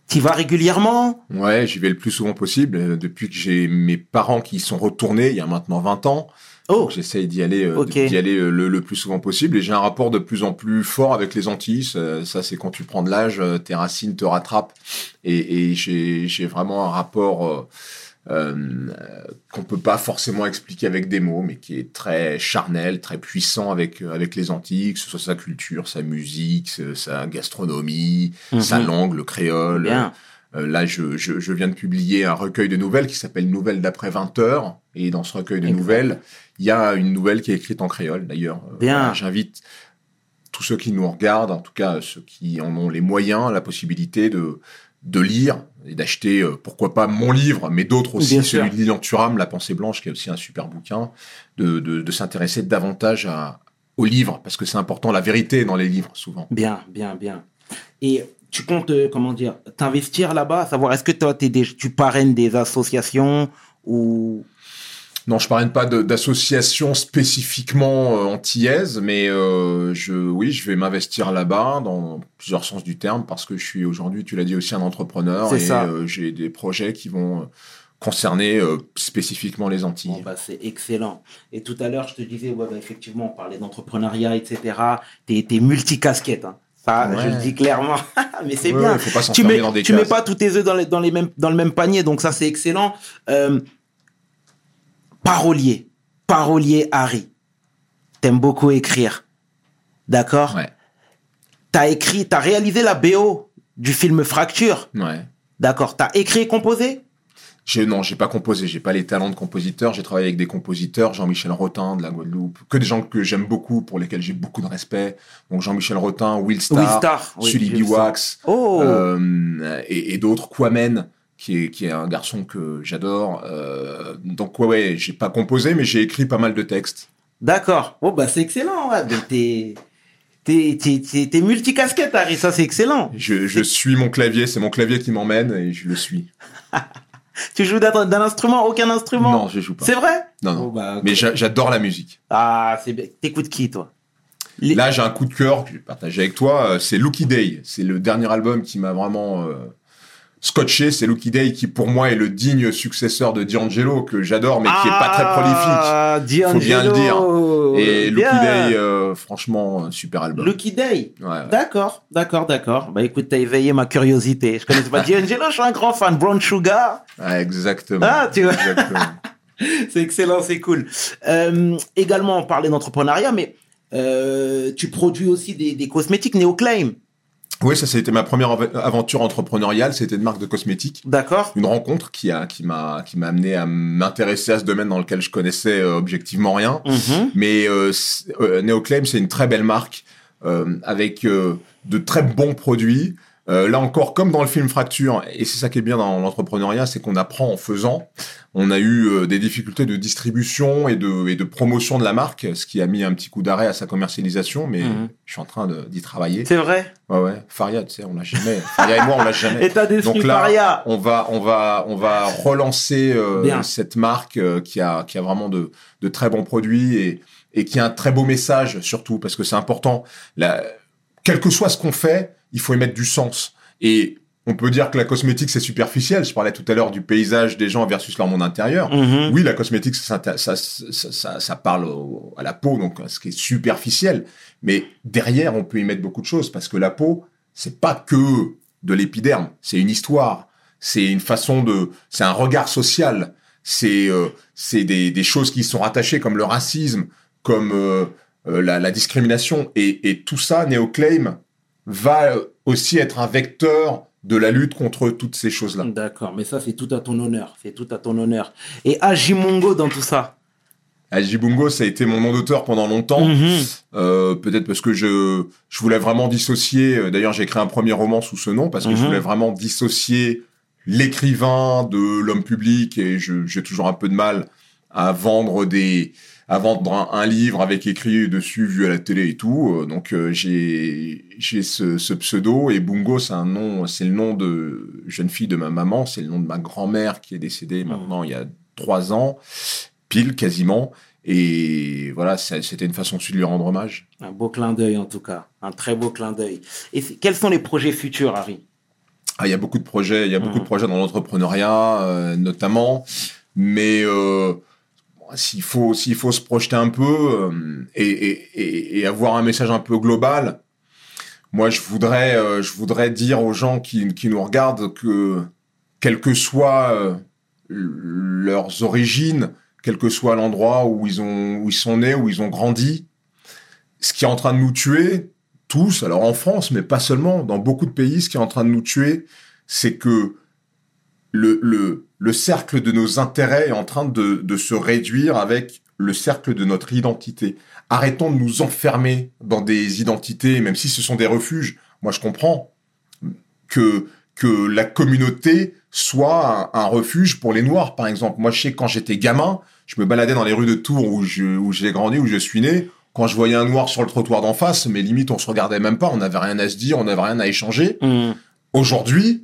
Tu vas régulièrement? Ouais, j'y vais le plus souvent possible. euh, Depuis que j'ai mes parents qui sont retournés, il y a maintenant 20 ans, Oh, j'essaye d'y aller, euh, d'y aller euh, le, le plus souvent possible. Et j'ai un rapport de plus en plus fort avec les Antilles. Ça, ça, c'est quand tu prends de l'âge, euh, tes racines te rattrapent. Et, et j'ai, vraiment un rapport euh, qu'on peut pas forcément expliquer avec des mots, mais qui est très charnel, très puissant avec avec les Antilles, que ce soit sa culture, sa musique, sa- gastronomie, Mhm. sa langue, le créole. bien. Euh, là, je, je, je viens de publier un recueil de nouvelles qui s'appelle Nouvelles d'après 20 heures. Et dans ce recueil de nouvelles, il y a une nouvelle qui est écrite en créole, d'ailleurs. Euh, Bien. voilà, J'invite tous ceux qui nous regardent, en tout cas ceux qui en ont les moyens, la possibilité de, de lire et d'acheter, euh, pourquoi pas mon livre, mais d'autres aussi, Bien celui sûr. de Lilian Thuram, La pensée blanche, qui est aussi un super bouquin, de, de, de s'intéresser davantage à, aux livres, parce que c'est important, la vérité dans les livres, souvent. Bien, bien, bien. Et tu comptes, euh, comment dire, t'investir là-bas, savoir, est-ce que toi, des- tu parraines des associations ou... Non, je parraine pas de- d'association spécifiquement euh, antillaise, mais euh, je, oui, je vais m'investir là-bas dans plusieurs sens du terme parce que je suis aujourd'hui, tu l'as dit aussi, un entrepreneur C'est et ça. euh, j'ai des projets qui vont euh, concerner spécifiquement les Antilles. Bon, bah, c'est excellent. Et tout à l'heure, je te disais, ouais, bah, effectivement, on parlait d'entrepreneuriat, etc. T'es, t'es multicasquette, hein. Ça, Ouais. je le dis clairement. [laughs] Mais c'est Ouais, bien. faut pas tu mets, dans des tu mets pas tous tes œufs dans, les, dans, les mêmes, dans le même panier, donc ça c'est excellent. Euh, parolier, parolier Harry. T'aimes beaucoup écrire, d'accord? Ouais, T'as écrit, t'as réalisé la BO du film Fracture, ouais. d'accord? T'as écrit et composé? J'ai, non, j'ai pas composé, j'ai pas les talents de compositeur. J'ai travaillé avec des compositeurs, Jean-Michel Rotin de la Guadeloupe, que des gens que j'aime beaucoup, pour lesquels j'ai beaucoup de respect. Donc Jean-Michel Rotin, Will Star, Will oui, Sully. Biwax, Oh, euh, et, et d'autres, Kwamen, qui est, qui est un garçon que j'adore. Euh, donc ouais, ouais, j'ai pas composé, mais j'ai écrit pas mal de textes. d'accord. Oh bah c'est excellent. Ouais. Donc, t'es, t'es, t'es, t'es, t'es multicasquette, Harry. Ça c'est excellent. Je, je suis mon clavier, c'est mon clavier qui m'emmène et je le suis. [laughs] Tu joues d'un, instrument, aucun instrument? Non, je joue pas. C'est vrai? Non, non. Oh, bah, Mais j'a- j'adore la musique. Ah, c'est bien. T'écoutes qui, toi? Les- Là, j'ai un coup de cœur que je vais partager avec toi. euh, C'est Lucky Day. C'est le dernier album qui m'a vraiment euh, scotché. C'est Lucky Day qui, pour moi, est le digne successeur de D'Angelo, que j'adore, mais qui est pas très prolifique. Ah, Faut bien le D'Angelo. Et Lucky Bien. Day, euh, franchement, un super album. Lucky Day. Ouais, ouais. D'accord, d'accord, d'accord. Bah écoute, t'as éveillé ma curiosité. Je connaissais pas D'Angelo, je suis un grand fan. Brown Sugar, Ouais, exactement. Ah, tu vois. [laughs] C'est excellent, c'est cool. Euh, également, on parlait d'entrepreneuriat, mais euh, tu produis aussi des, des cosmétiques Neoclaim. Oui, ça, c'était ma première av- aventure entrepreneuriale. C'était une marque de cosmétiques. D'accord Une rencontre qui a, qui m'a, qui m'a amené à m'intéresser à ce domaine dans lequel je connaissais euh, objectivement rien. Mhm. Mais euh, euh, Neoclaim, c'est une très belle marque euh, avec euh, de très bons produits. Euh, là encore, comme dans le film Fracture, et c'est ça qui est bien dans l'entrepreneuriat, c'est qu'on apprend en faisant. On a eu euh, des difficultés de distribution et de, et de promotion de la marque, ce qui a mis un petit coup d'arrêt à sa commercialisation, mais Mhm. je suis en train d'y travailler. C'est vrai? Ouais, ouais. Faria, tu sais, on l'a jamais. Faria et moi, on l'a jamais. [laughs] Et t'as déçu Donc là, Faria? on va, on va, on va relancer euh, cette marque euh, qui a, qui a vraiment de, de très bons produits et, et qui a un très beau message surtout parce que c'est important. Quel que soit ce qu'on fait, il faut y mettre du sens. Et on peut dire que la cosmétique c'est superficiel. Je parlais tout à l'heure du paysage des gens versus leur monde intérieur. Mhm. Oui, la cosmétique, ça, ça, ça, ça, parle au- à la peau, donc ce qui est superficiel. Mais derrière, on peut y mettre beaucoup de choses parce que la peau, c'est pas que de l'épiderme, c'est une histoire, c'est une façon de, c'est un regard social, c'est euh, c'est des, des choses qui sont rattachées comme le racisme, comme euh, euh, la, la discrimination et, et tout ça, Neoclaim va euh, aussi être un vecteur de la lutte contre toutes ces choses-là. D'accord, mais ça c'est tout à ton honneur, c'est tout à ton honneur. Et Ajimongo dans tout ça? Ajibungo, ça a été mon nom d'auteur pendant longtemps. Mhm. Euh, peut-être parce que je, je voulais vraiment dissocier. euh, D'ailleurs, j'ai écrit un premier roman sous ce nom parce que je Mhm. voulais vraiment dissocier l'écrivain de l'homme public et j'ai toujours un peu de mal à vendre des à vendre un, un livre avec écrit dessus vu à la télé et tout. Euh, Donc euh, j'ai j'ai ce, ce pseudo et Bungo c'est un nom c'est le nom de jeune fille de ma maman c'est le nom de ma grand-mère qui est décédée maintenant il y a trois ans pile quasiment et voilà c'était une façon aussi de lui rendre hommage. Un beau clin d'œil en tout cas, un très beau clin d'œil. Et quels sont les projets futurs, Harry? Ah, il y a beaucoup de projets, il y a beaucoup Mhm. de projets dans l'entrepreneuriat, euh, notamment. Mais euh, s'il faut, s'il faut se projeter un peu euh, et, et, et, avoir un message un peu global, moi, je voudrais, euh, je voudrais dire aux gens qui, qui nous regardent que, quelles que soient euh, leurs origines, quel que soit l'endroit où ils ont, où ils sont nés, où ils ont grandi, ce qui est en train de nous tuer, tous, alors en France, mais pas seulement, dans beaucoup de pays, ce qui est en train de nous tuer, c'est que le, le, le cercle de nos intérêts est en train de, de se réduire avec le cercle de notre identité. Arrêtons de nous enfermer dans des identités, même si ce sont des refuges. Moi, je comprends que, que la communauté soit un, un refuge pour les Noirs, par exemple. Moi, je sais que quand j'étais gamin, je me baladais dans les rues de Tours où je- où j'ai grandi, où je suis né. Quand je voyais un Noir sur le trottoir d'en face, mais limite, on se regardait même pas, on n'avait rien à se dire, on n'avait rien à échanger. Mhm. Aujourd'hui,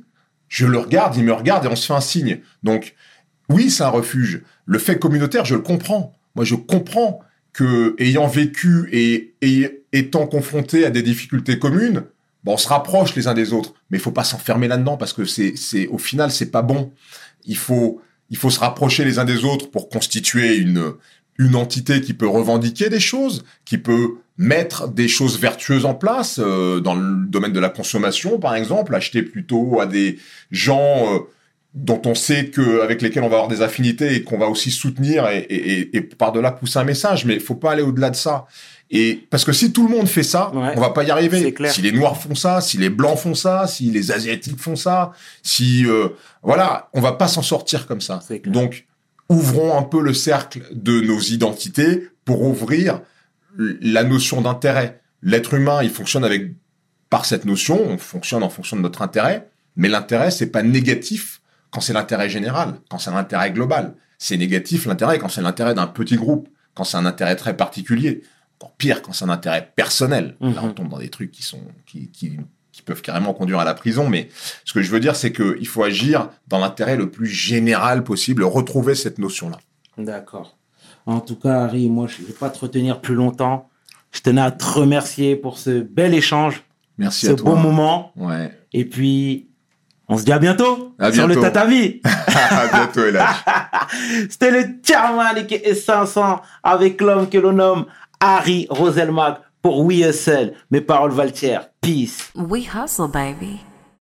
je le regarde, il me regarde et on se fait un signe. Donc, oui, c'est un refuge. Le fait communautaire, je le comprends. Moi, je comprends que, ayant vécu et, et étant confronté à des difficultés communes, bon, on se rapproche les uns des autres. Mais il faut pas s'enfermer là-dedans parce que c'est, c'est, au final, c'est pas bon. Il faut, il faut se rapprocher les uns des autres pour constituer une, une entité qui peut revendiquer des choses, qui peut mettre des choses vertueuses en place euh, dans le domaine de la consommation, par exemple, acheter plutôt à des gens euh, dont on sait que avec lesquels on va avoir des affinités et qu'on va aussi soutenir et, et, et- et par-delà pousser un message. Mais il faut pas aller au-delà de ça. Et parce que si tout le monde fait ça, Ouais. on va pas y arriver. Si les Noirs font ça, si les Blancs font ça, si les Asiatiques font ça, si euh, voilà, on va pas s'en sortir comme ça. Donc ouvrons un peu le cercle de nos identités pour ouvrir la notion d'intérêt. L'être humain, il fonctionne avec par cette notion, on fonctionne en fonction de notre intérêt, mais l'intérêt c'est pas négatif quand c'est l'intérêt général, quand c'est l'intérêt global. C'est négatif l'intérêt quand c'est l'intérêt d'un petit groupe, quand c'est un intérêt très particulier. Encore pire quand c'est un intérêt personnel. Là, Mhm. on tombe dans des trucs qui sont qui, qui, qui peuvent carrément conduire à la prison. Mais ce que je veux dire, c'est qu'il faut agir dans l'intérêt le plus général possible, retrouver cette notion-là. D'accord. En tout cas, Harry, moi, je ne vais pas te retenir plus longtemps. Je tenais à te remercier pour ce bel échange, Merci ce à toi. beau moment. Ouais. Et puis, on se dit à bientôt, À sur le bientôt. tatami. [laughs] à bientôt. [laughs] C'était le Chairman et 500 avec l'homme que l'on nomme Harry Roselmack pour We Hustle. Mes paroles valent Peace. We hustle, baby.